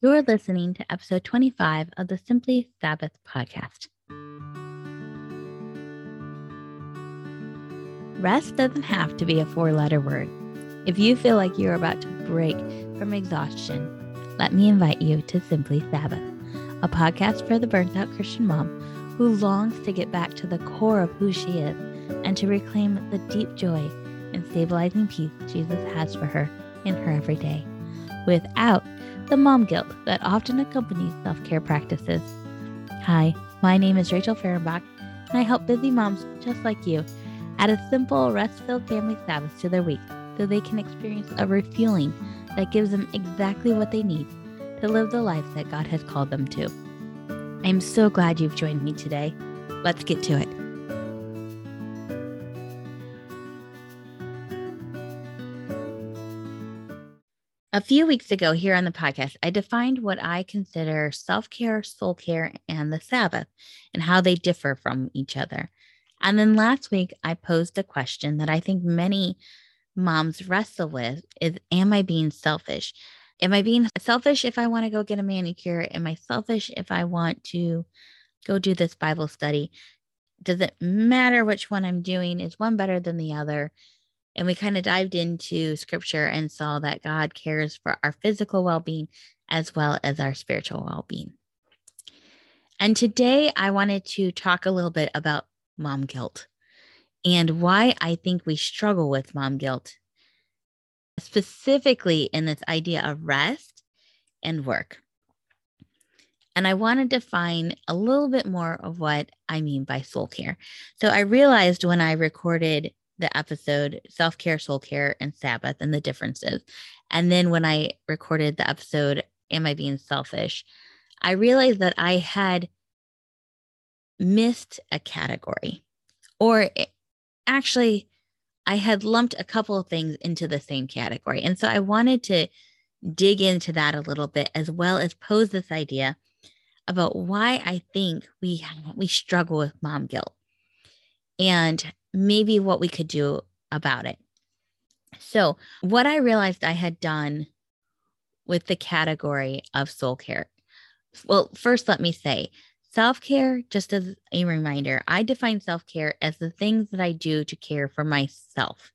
You're listening to episode 25 of the Simply Sabbath podcast. Rest doesn't have to be a four letter word. If you feel like you're about to break from exhaustion, let me invite you to Simply Sabbath, a podcast for the burnt out Christian mom who longs to get back to the core of who she is and to reclaim the deep joy and stabilizing peace Jesus has for her in her everyday without the mom guilt that often accompanies self care practices. Hi, my name is Rachel Fahrenbach, and I help busy moms just like you add a simple, rest filled family Sabbath to their week so they can experience a refueling that gives them exactly what they need to live the life that God has called them to. I'm so glad you've joined me today. Let's get to it. A few weeks ago here on the podcast, I defined what I consider self care, soul care, and the Sabbath and how they differ from each other. And then last week, I posed a question that I think many moms wrestle with is Am I being selfish? Am I being selfish if I want to go get a manicure? Am I selfish if I want to go do this Bible study? Does it matter which one I'm doing? Is one better than the other? And we kind of dived into scripture and saw that God cares for our physical well being as well as our spiritual well being. And today I wanted to talk a little bit about mom guilt and why I think we struggle with mom guilt, specifically in this idea of rest and work. And I want to define a little bit more of what I mean by soul care. So I realized when I recorded the episode Self Care, Soul Care, and Sabbath and the differences. And then when I recorded the episode Am I Being Selfish? I realized that I had missed a category, or it, actually, I had lumped a couple of things into the same category. And so I wanted to dig into that a little bit as well as pose this idea about why I think we we struggle with mom guilt and maybe what we could do about it. So, what I realized I had done with the category of soul care. Well, first, let me say self care, just as a reminder, I define self care as the things that I do to care for myself.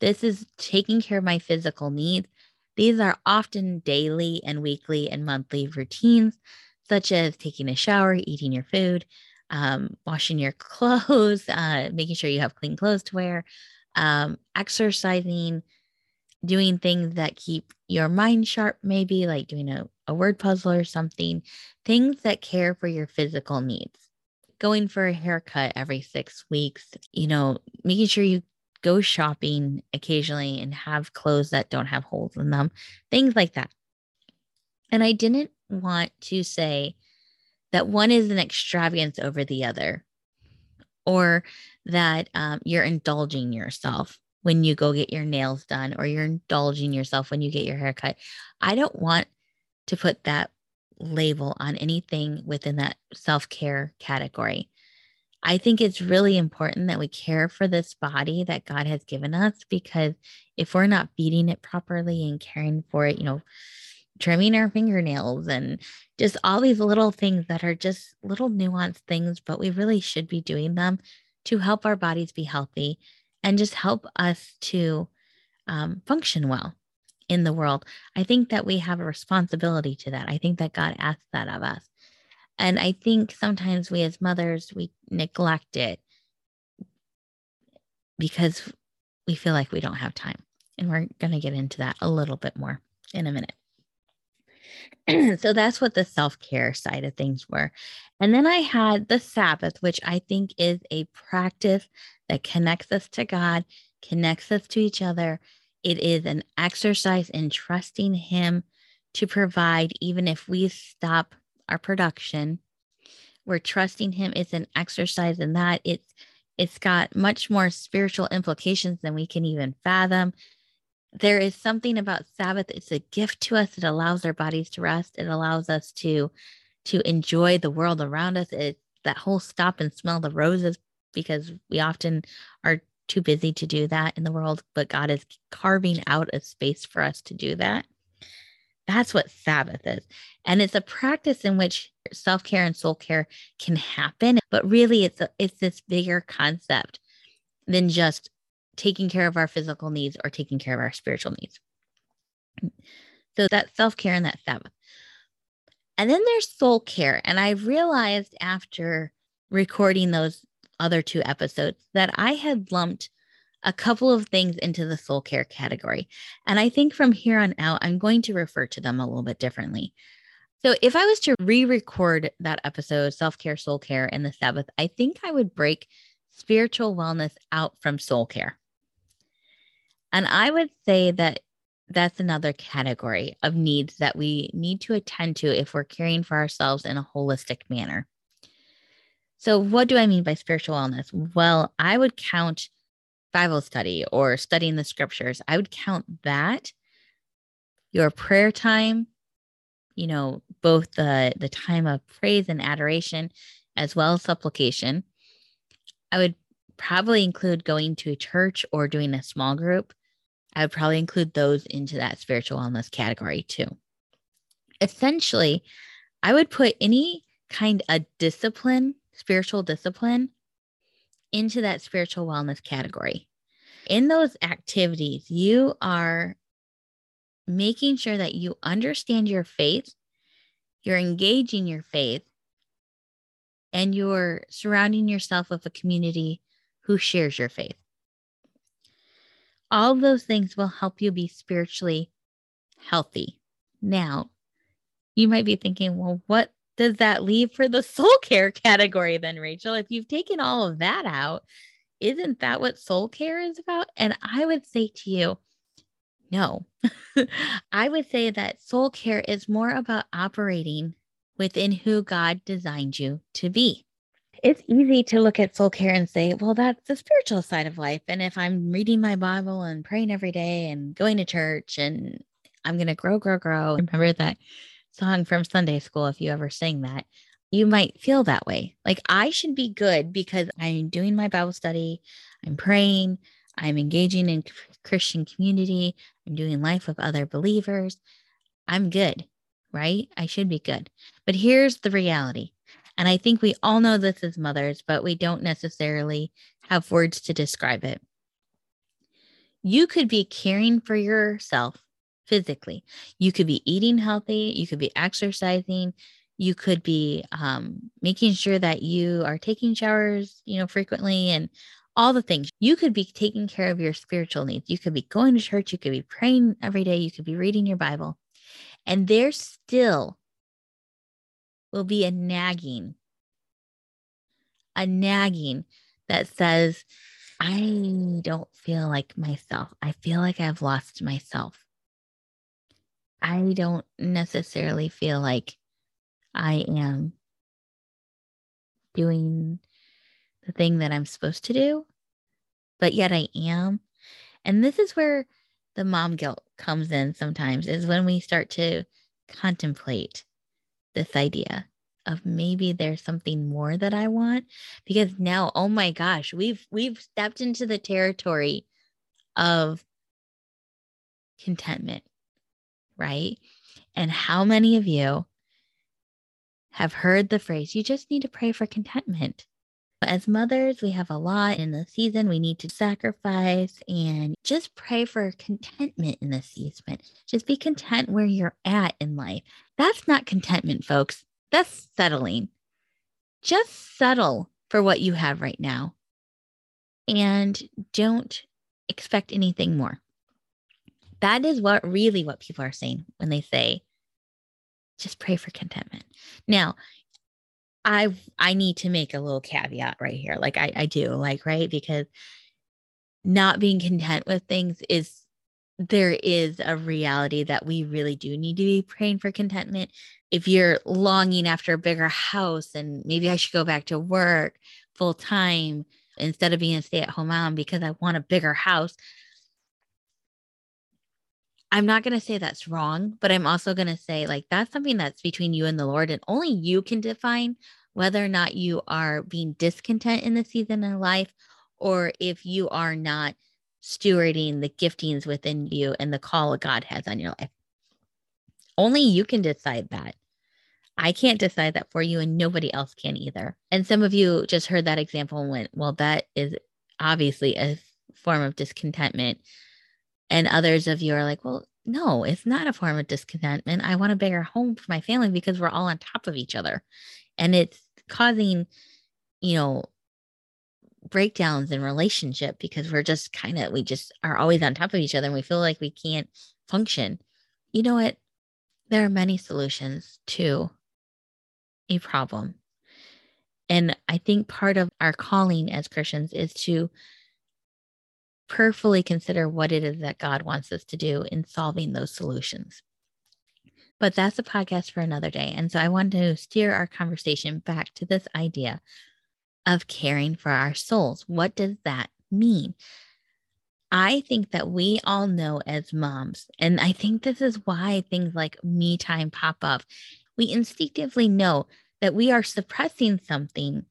This is taking care of my physical needs. These are often daily and weekly and monthly routines, such as taking a shower, eating your food, um, washing your clothes, uh, making sure you have clean clothes to wear, um, exercising, doing things that keep your mind sharp, maybe like doing a, a word puzzle or something, things that care for your physical needs. Going for a haircut every six weeks, you know, making sure you go shopping occasionally and have clothes that don't have holes in them, things like that. And I didn't want to say, that one is an extravagance over the other, or that um, you're indulging yourself when you go get your nails done, or you're indulging yourself when you get your hair cut. I don't want to put that label on anything within that self care category. I think it's really important that we care for this body that God has given us because if we're not feeding it properly and caring for it, you know, trimming our fingernails and just all these little things that are just little nuanced things, but we really should be doing them to help our bodies be healthy and just help us to um, function well in the world. I think that we have a responsibility to that. I think that God asks that of us. And I think sometimes we as mothers, we neglect it because we feel like we don't have time. And we're going to get into that a little bit more in a minute. so that's what the self care side of things were. And then I had the Sabbath, which I think is a practice that connects us to God, connects us to each other. It is an exercise in trusting Him to provide, even if we stop our production. We're trusting Him. It's an exercise in that. It's it's got much more spiritual implications than we can even fathom there is something about Sabbath. It's a gift to us. It allows our bodies to rest. It allows us to to enjoy the world around us. It that whole stop and smell the roses because we often are too busy to do that in the world, but God is carving out a space for us to do that. That's what Sabbath is. And it's a practice in which self care and soul care can happen. But really, it's, a, it's this bigger concept than just taking care of our physical needs or taking care of our spiritual needs. So that self care and that Sabbath. And then there's soul care. And I realized after recording those other two episodes that I had lumped a couple of things into the soul care category. And I think from here on out, I'm going to refer to them a little bit differently. So if I was to re record that episode, self care, soul care, and the Sabbath, I think I would break spiritual wellness out from soul care. And I would say that that's another category of needs that we need to attend to if we're caring for ourselves in a holistic manner. So, what do I mean by spiritual wellness? Well, I would count Bible study or studying the scriptures, I would count that your prayer time, you know, both the the time of praise and adoration as well as supplication. I would probably include going to a church or doing a small group. I would probably include those into that spiritual wellness category too. Essentially, I would put any kind of discipline, spiritual discipline, into that spiritual wellness category. In those activities, you are making sure that you understand your faith, you're engaging your faith, and you're surrounding yourself with a community who shares your faith. All those things will help you be spiritually healthy. Now, you might be thinking, well, what does that leave for the soul care category then, Rachel? If you've taken all of that out, isn't that what soul care is about? And I would say to you, no. I would say that soul care is more about operating within who God designed you to be. It's easy to look at soul care and say, well, that's the spiritual side of life. And if I'm reading my Bible and praying every day and going to church and I'm going to grow, grow, grow. Remember that song from Sunday school, if you ever sing that, you might feel that way. Like I should be good because I'm doing my Bible study, I'm praying, I'm engaging in Christian community, I'm doing life with other believers. I'm good, right? I should be good. But here's the reality. And I think we all know this as mothers, but we don't necessarily have words to describe it. You could be caring for yourself physically. You could be eating healthy, you could be exercising, you could be um, making sure that you are taking showers, you know, frequently and all the things. You could be taking care of your spiritual needs. You could be going to church, you could be praying every day, you could be reading your Bible. And there still will be a nagging, a nagging that says, I don't feel like myself. I feel like I've lost myself. I don't necessarily feel like I am doing the thing that I'm supposed to do, but yet I am. And this is where the mom guilt comes in sometimes, is when we start to contemplate this idea of maybe there's something more that I want because now oh my gosh we've we've stepped into the territory of contentment right? And how many of you have heard the phrase, you just need to pray for contentment? As mothers, we have a lot in the season. We need to sacrifice and just pray for contentment in the season. Just be content where you're at in life. That's not contentment, folks. That's settling. Just settle for what you have right now and don't expect anything more. That is what really what people are saying when they say, just pray for contentment. Now, I I need to make a little caveat right here. Like I, I do, like, right? Because not being content with things is there is a reality that we really do need to be praying for contentment. If you're longing after a bigger house and maybe I should go back to work full time instead of being a stay at home mom because I want a bigger house, I'm not going to say that's wrong, but I'm also going to say like that's something that's between you and the Lord, and only you can define whether or not you are being discontent in the season of life or if you are not stewarding the giftings within you and the call God has on your life. Only you can decide that. I can't decide that for you, and nobody else can either. And some of you just heard that example and went, well, that is obviously a form of discontentment. And others of you are like, well, no, it's not a form of discontentment. I want a bigger home for my family because we're all on top of each other. And it's causing, you know, breakdowns in relationship because we're just kind of, we just are always on top of each other and we feel like we can't function. You know what? There are many solutions to a problem. And I think part of our calling as Christians is to prayerfully consider what it is that God wants us to do in solving those solutions. But that's a podcast for another day. And so I want to steer our conversation back to this idea of caring for our souls. What does that mean? I think that we all know as moms, and I think this is why things like me time pop up. We instinctively know that we are suppressing something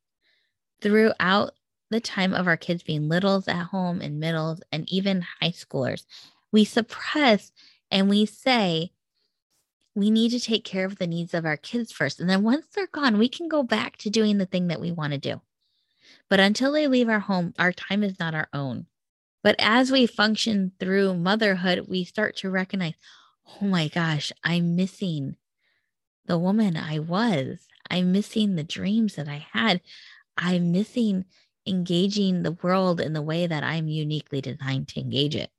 throughout the time of our kids being littles at home and middles and even high schoolers. We suppress and we say, we need to take care of the needs of our kids first. And then once they're gone, we can go back to doing the thing that we want to do. But until they leave our home, our time is not our own. But as we function through motherhood, we start to recognize, oh my gosh, I'm missing the woman I was. I'm missing the dreams that I had. I'm missing engaging the world in the way that I'm uniquely designed to engage it.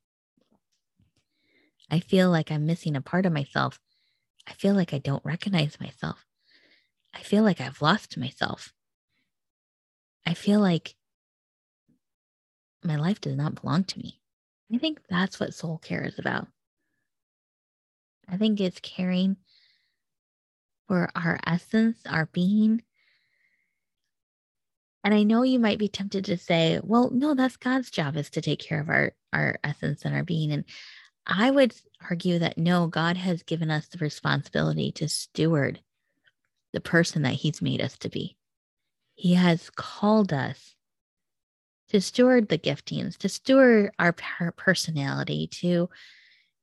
I feel like I'm missing a part of myself. I feel like I don't recognize myself. I feel like I've lost myself. I feel like my life does not belong to me. I think that's what soul care is about. I think it's caring for our essence, our being, and I know you might be tempted to say, well, no, that's God's job is to take care of our, our essence and our being. And I would argue that no, God has given us the responsibility to steward the person that He's made us to be. He has called us to steward the giftings, to steward our personality, to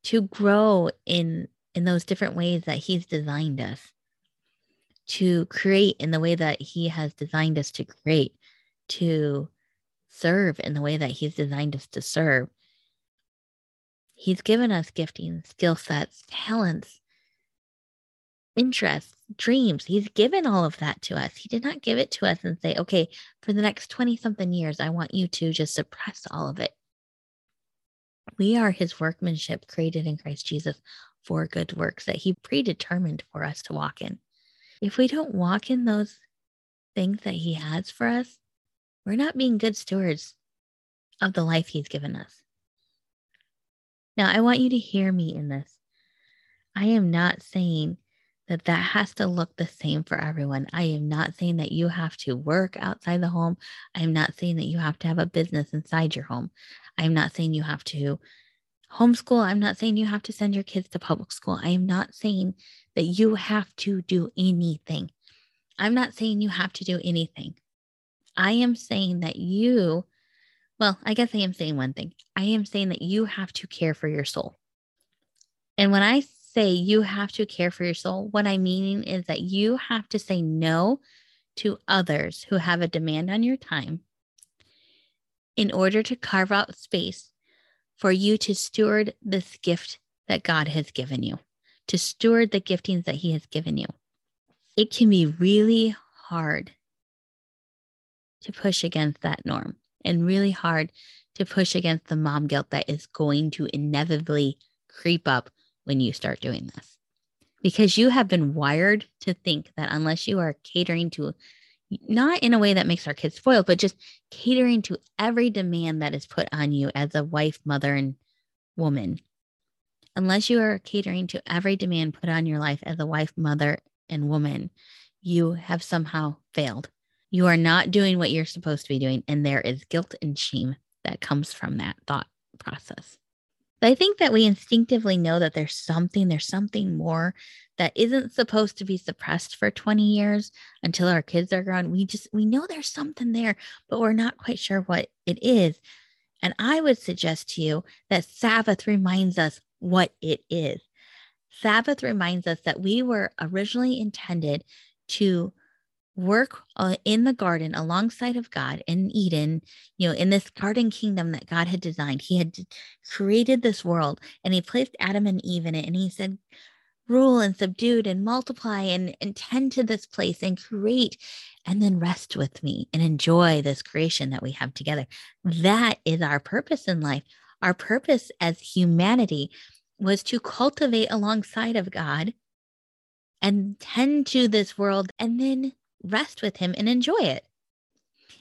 to grow in in those different ways that He's designed us to create in the way that he has designed us to create, to serve in the way that he's designed us to serve. He's given us gifting, skill sets, talents, interests, dreams. He's given all of that to us. He did not give it to us and say, okay, for the next 20 something years, I want you to just suppress all of it. We are his workmanship created in Christ Jesus for good works that he predetermined for us to walk in if we don't walk in those things that He has for us, we're not being good stewards of the life He's given us. Now, I want you to hear me in this. I am not saying that that has to look the same for everyone. I am not saying that you have to work outside the home. I am not saying that you have to have a business inside your home. I am not saying you have to homeschool. I'm not saying you have to send your kids to public school. I am not saying that you have to do anything. I'm not saying you have to do anything. I am saying that you, well, I guess I am saying one thing. I am saying that you have to care for your soul. And when I say you have to care for your soul, what I mean is that you have to say no to others who have a demand on your time in order to carve out space for you to steward this gift that God has given you, to steward the giftings that He has given you. It can be really hard to push against that norm and really hard to push against the mom guilt that is going to inevitably creep up when you start doing this. Because you have been wired to think that unless you are catering to not in a way that makes our kids spoiled, but just catering to every demand that is put on you as a wife, mother, and woman. Unless you are catering to every demand put on your life as a wife, mother, and woman, you have somehow failed. You are not doing what you're supposed to be doing. And there is guilt and shame that comes from that thought process. I think that we instinctively know that there's something, there's something more that isn't supposed to be suppressed for 20 years until our kids are grown. We just, we know there's something there, but we're not quite sure what it is. And I would suggest to you that Sabbath reminds us what it is. Sabbath reminds us that we were originally intended to work uh, in the garden alongside of God in Eden, you know, in this garden kingdom that God had designed. He had created this world and he placed Adam and Eve in it. And he said, rule and subdue and multiply and, and tend to this place and create and then rest with me and enjoy this creation that we have together. That is our purpose in life. Our purpose as humanity was to cultivate alongside of God and tend to this world and then rest with Him and enjoy it.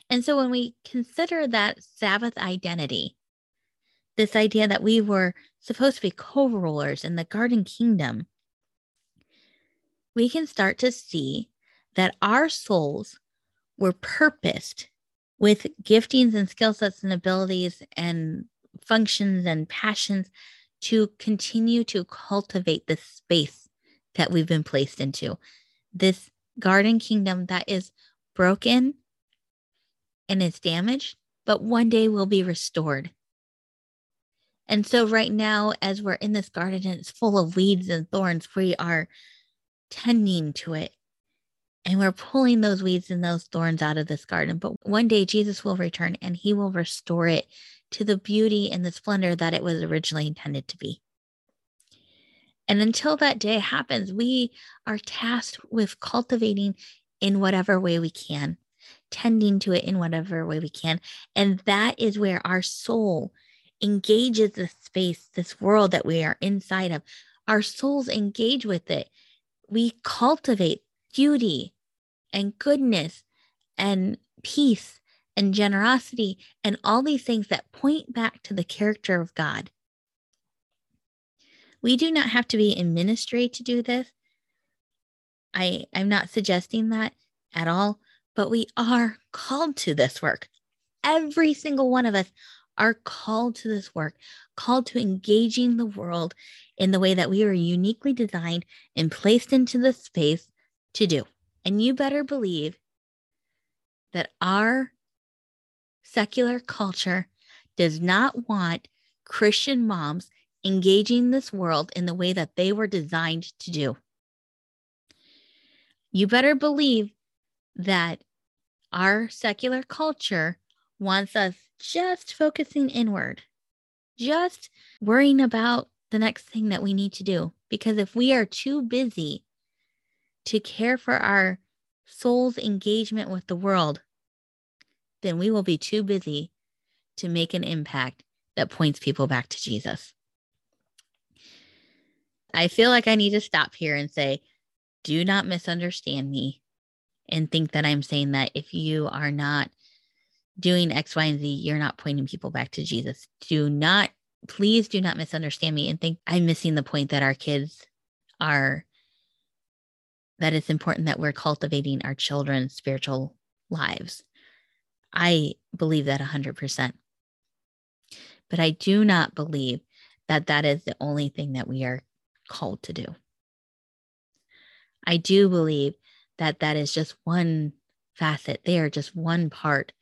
And so when we consider that Sabbath identity, this idea that we were supposed to be co rulers in the garden kingdom, we can start to see that our souls were purposed with giftings and skill sets and abilities and functions and passions to continue to cultivate the space that we've been placed into. This garden kingdom that is broken and is damaged, but one day will be restored. And so, right now, as we're in this garden and it's full of weeds and thorns, we are tending to it and we're pulling those weeds and those thorns out of this garden. But one day, Jesus will return and he will restore it to the beauty and the splendor that it was originally intended to be. And until that day happens, we are tasked with cultivating in whatever way we can, tending to it in whatever way we can. And that is where our soul engages the space, this world that we are inside of. Our souls engage with it. We cultivate beauty and goodness and peace and generosity and all these things that point back to the character of God. We do not have to be in ministry to do this. I, I'm not suggesting that at all, but we are called to this work. Every single one of us are called to this work, called to engaging the world in the way that we are uniquely designed and placed into the space to do. And you better believe that our secular culture does not want Christian moms engaging this world in the way that they were designed to do. You better believe that our secular culture wants us just focusing inward, just worrying about the next thing that we need to do. Because if we are too busy to care for our soul's engagement with the world, then we will be too busy to make an impact that points people back to Jesus. I feel like I need to stop here and say, do not misunderstand me and think that I'm saying that if you are not doing X, Y, and Z, you're not pointing people back to Jesus. Do not, please do not misunderstand me and think I'm missing the point that our kids are, that it's important that we're cultivating our children's spiritual lives. I believe that 100%. But I do not believe that that is the only thing that we are called to do. I do believe that that is just one facet. They are just one part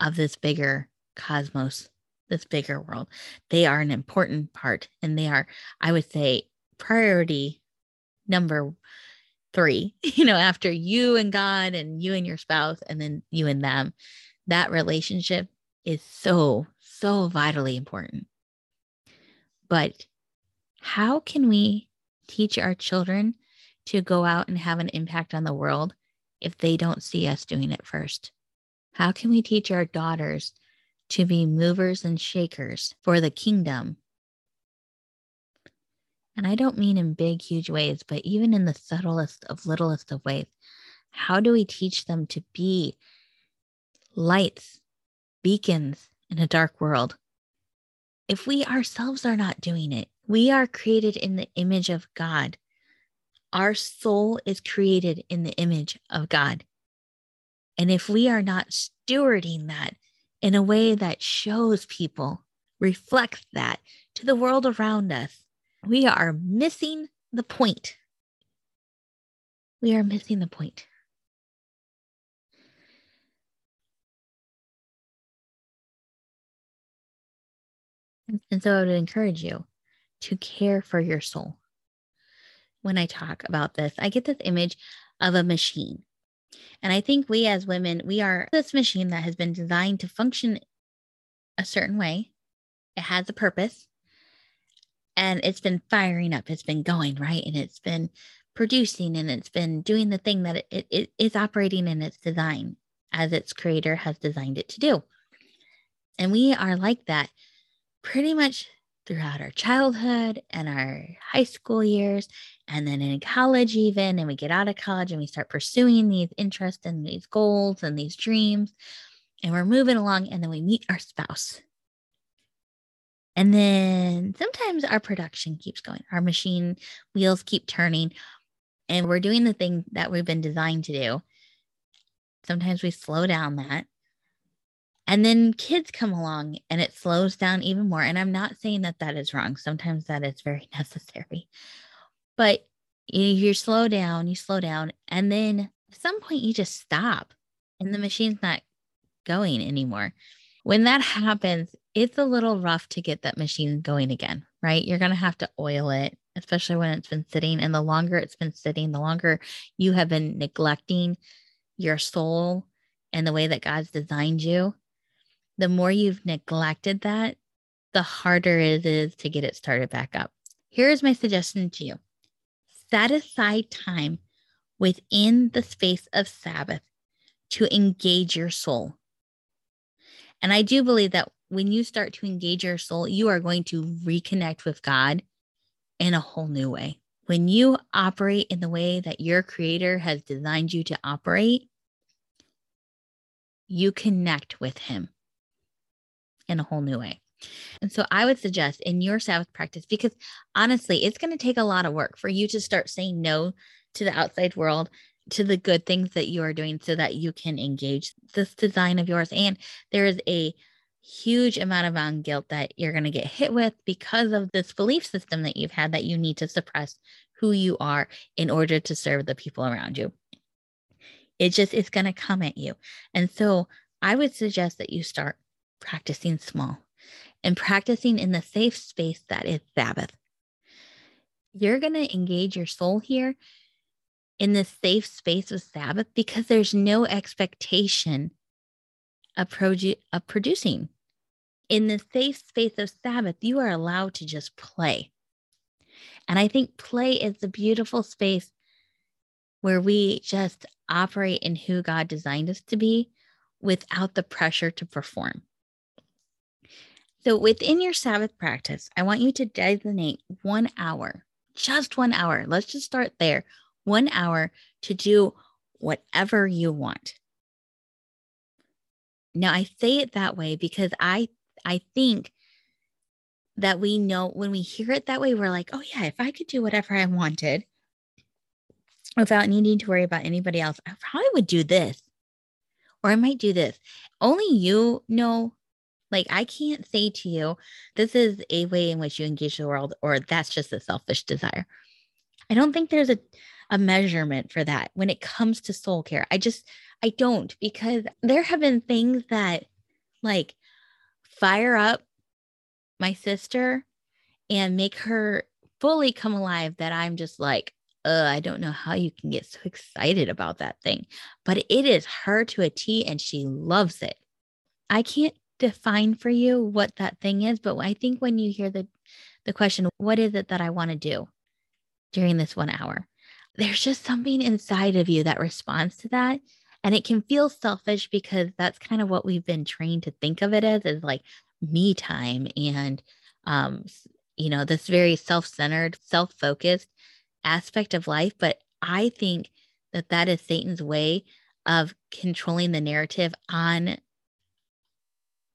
of this bigger cosmos, this bigger world. They are an important part, and they are, I would say, priority number three, you know, after you and God and you and your spouse, and then you and them. That relationship is so, so vitally important. But how can we teach our children to go out and have an impact on the world if they don't see us doing it first? How can we teach our daughters to be movers and shakers for the kingdom? And I don't mean in big, huge ways, but even in the subtlest of littlest of ways. How do we teach them to be lights, beacons in a dark world? If we ourselves are not doing it, we are created in the image of God. Our soul is created in the image of God. And if we are not stewarding that in a way that shows people, reflects that to the world around us, we are missing the point. We are missing the point. And so I would encourage you to care for your soul, when I talk about this, I get this image of a machine. And I think we as women, we are this machine that has been designed to function a certain way. It has a purpose and it's been firing up. It's been going, right? And it's been producing and it's been doing the thing that it, it, is operating in its design as its creator has designed it to do. And we are like that pretty much throughout our childhood and our high school years, and then in college, even. And we get out of college and we start pursuing these interests and these goals and these dreams. And we're moving along, and then we meet our spouse. And then sometimes our production keeps going, our machine wheels keep turning, and we're doing the thing that we've been designed to do. Sometimes we slow down that. And then kids come along and it slows down even more. And I'm not saying that that is wrong. Sometimes that is very necessary. But you, slow down, you slow down, and then at some point you just stop and the machine's not going anymore. When that happens, it's a little rough to get that machine going again, right? You're going to have to oil it, especially when it's been sitting. And the longer it's been sitting, the longer you have been neglecting your soul and the way that God's designed you, the more you've neglected that, the harder it is to get it started back up. Here's my suggestion to you set aside time within the space of Sabbath to engage your soul. And I do believe that when you start to engage your soul, you are going to reconnect with God in a whole new way. When you operate in the way that your creator has designed you to operate, you connect with him in a whole new way. And so I would suggest in your Sabbath practice, because honestly, it's going to take a lot of work for you to start saying no to the outside world, to the good things that you are doing so that you can engage this design of yours. And there is a huge amount of guilt that you're going to get hit with because of this belief system that you've had that you need to suppress who you are in order to serve the people around you. It just is going to come at you. And so I would suggest that you start practicing small and practicing in the safe space that is Sabbath. You're going to engage your soul here in this safe space of Sabbath because there's no expectation of, produ- of producing. In the safe space of Sabbath, you are allowed to just play. And I think play is the beautiful space where we just operate in who God designed us to be without the pressure to perform. So within your Sabbath practice, I want you to designate one hour, just one hour. Let's just start there. One hour to do whatever you want. Now I say it that way because I I think that we know when we hear it that way, we're like, oh yeah, if I could do whatever I wanted without needing to worry about anybody else, I probably would do this. Or I might do this. Only you know like, I can't say to you, this is a way in which you engage the world, or that's just a selfish desire. I don't think there's a, a measurement for that when it comes to soul care. I just, I don't, because there have been things that like fire up my sister and make her fully come alive that I'm just like, I don't know how you can get so excited about that thing, but it is her to a T and she loves it. I can't define for you what that thing is, but I think when you hear the the question, what is it that I want to do during this 1 hour? There's just something inside of you that responds to that and it can feel selfish because that's kind of what we've been trained to think of it as is like me time and um you know this very self-centered self-focused aspect of life. But i think that that is satan's way of controlling the narrative on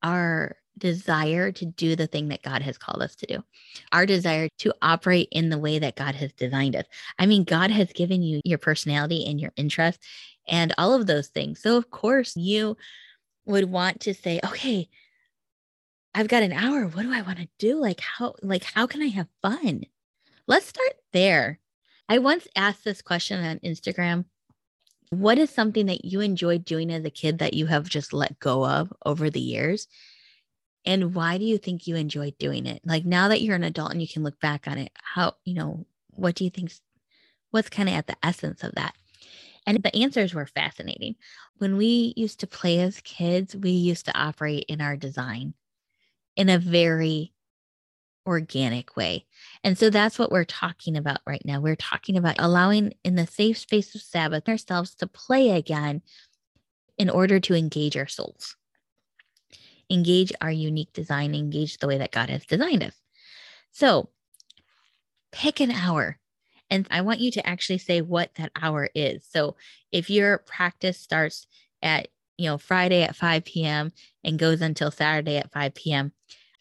our desire to do the thing that God has called us to do, our desire to operate in the way that God has designed us. I mean, God has given you your personality and your interests and all of those things. So, of course, you would want to say, okay, I've got an hour. What do I want to do? Like, how, like, how can I have fun? Let's start there. I once asked this question on Instagram what is something that you enjoyed doing as a kid that you have just let go of over the years? And why do you think you enjoyed doing it? Like now that you're an adult and you can look back on it, how, you know, what do you think what's kind of at the essence of that? And the answers were fascinating. When we used to play as kids, we used to operate in our design in a very organic way. And so that's what we're talking about right now. We're talking about allowing in the safe space of Sabbath ourselves to play again in order to engage our souls, engage our unique design, engage the way that God has designed us. So pick an hour. And I want you to actually say what that hour is. So if your practice starts at, you know, Friday at 5 p.m. and goes until Saturday at 5 p.m.,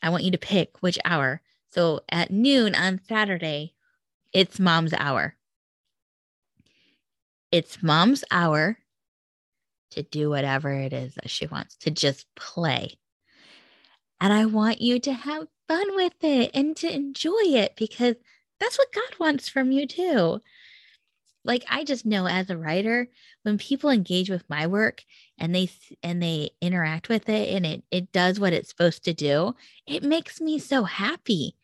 I want you to pick which hour. So at noon on Saturday, it's mom's hour. It's mom's hour to do whatever it is that she wants, to just play. And I want you to have fun with it and to enjoy it because that's what God wants from you too. Like I just know as a writer, when people engage with my work and they and they interact with it and it it does what it's supposed to do, it makes me so happy.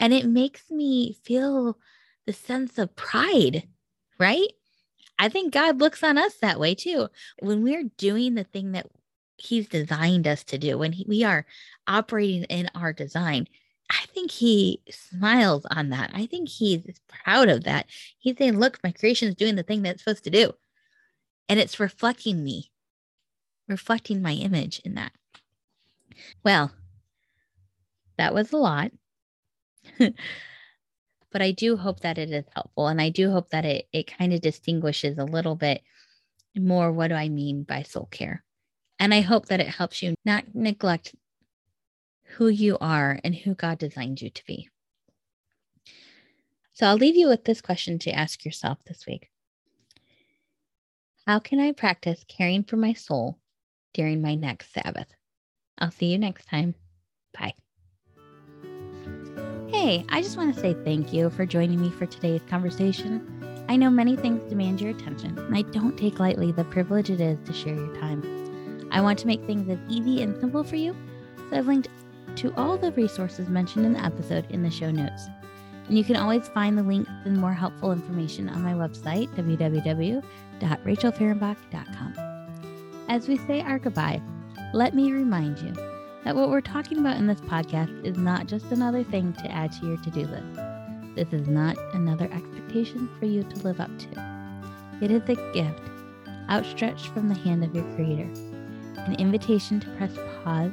And it makes me feel the sense of pride, right? I think God looks on us that way too. When we're doing the thing that He's designed us to do, when he, we are operating in our design, I think He smiles on that. I think He's proud of that. He's saying, Look, my creation is doing the thing that it's supposed to do. And it's reflecting me, reflecting my image in that. Well, that was a lot. but I do hope that it is helpful. And I do hope that it, it kind of distinguishes a little bit more what do I mean by soul care. And I hope that it helps you not neglect who you are and who God designed you to be. So I'll leave you with this question to ask yourself this week How can I practice caring for my soul during my next Sabbath? I'll see you next time. Bye. Hey, I just want to say thank you for joining me for today's conversation. I know many things demand your attention, and I don't take lightly the privilege it is to share your time. I want to make things as easy and simple for you, so I've linked to all the resources mentioned in the episode in the show notes. And you can always find the links and more helpful information on my website, www.rachelfahrenbach.com. As we say our goodbye, let me remind you that what we're talking about in this podcast is not just another thing to add to your to do list. This is not another expectation for you to live up to. It is a gift outstretched from the hand of your Creator, an invitation to press pause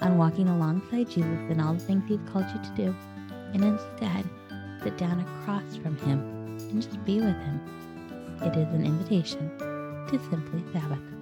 on walking alongside Jesus in all the things He's called you to do, and instead sit down across from Him and just be with Him. It is an invitation to simply Sabbath.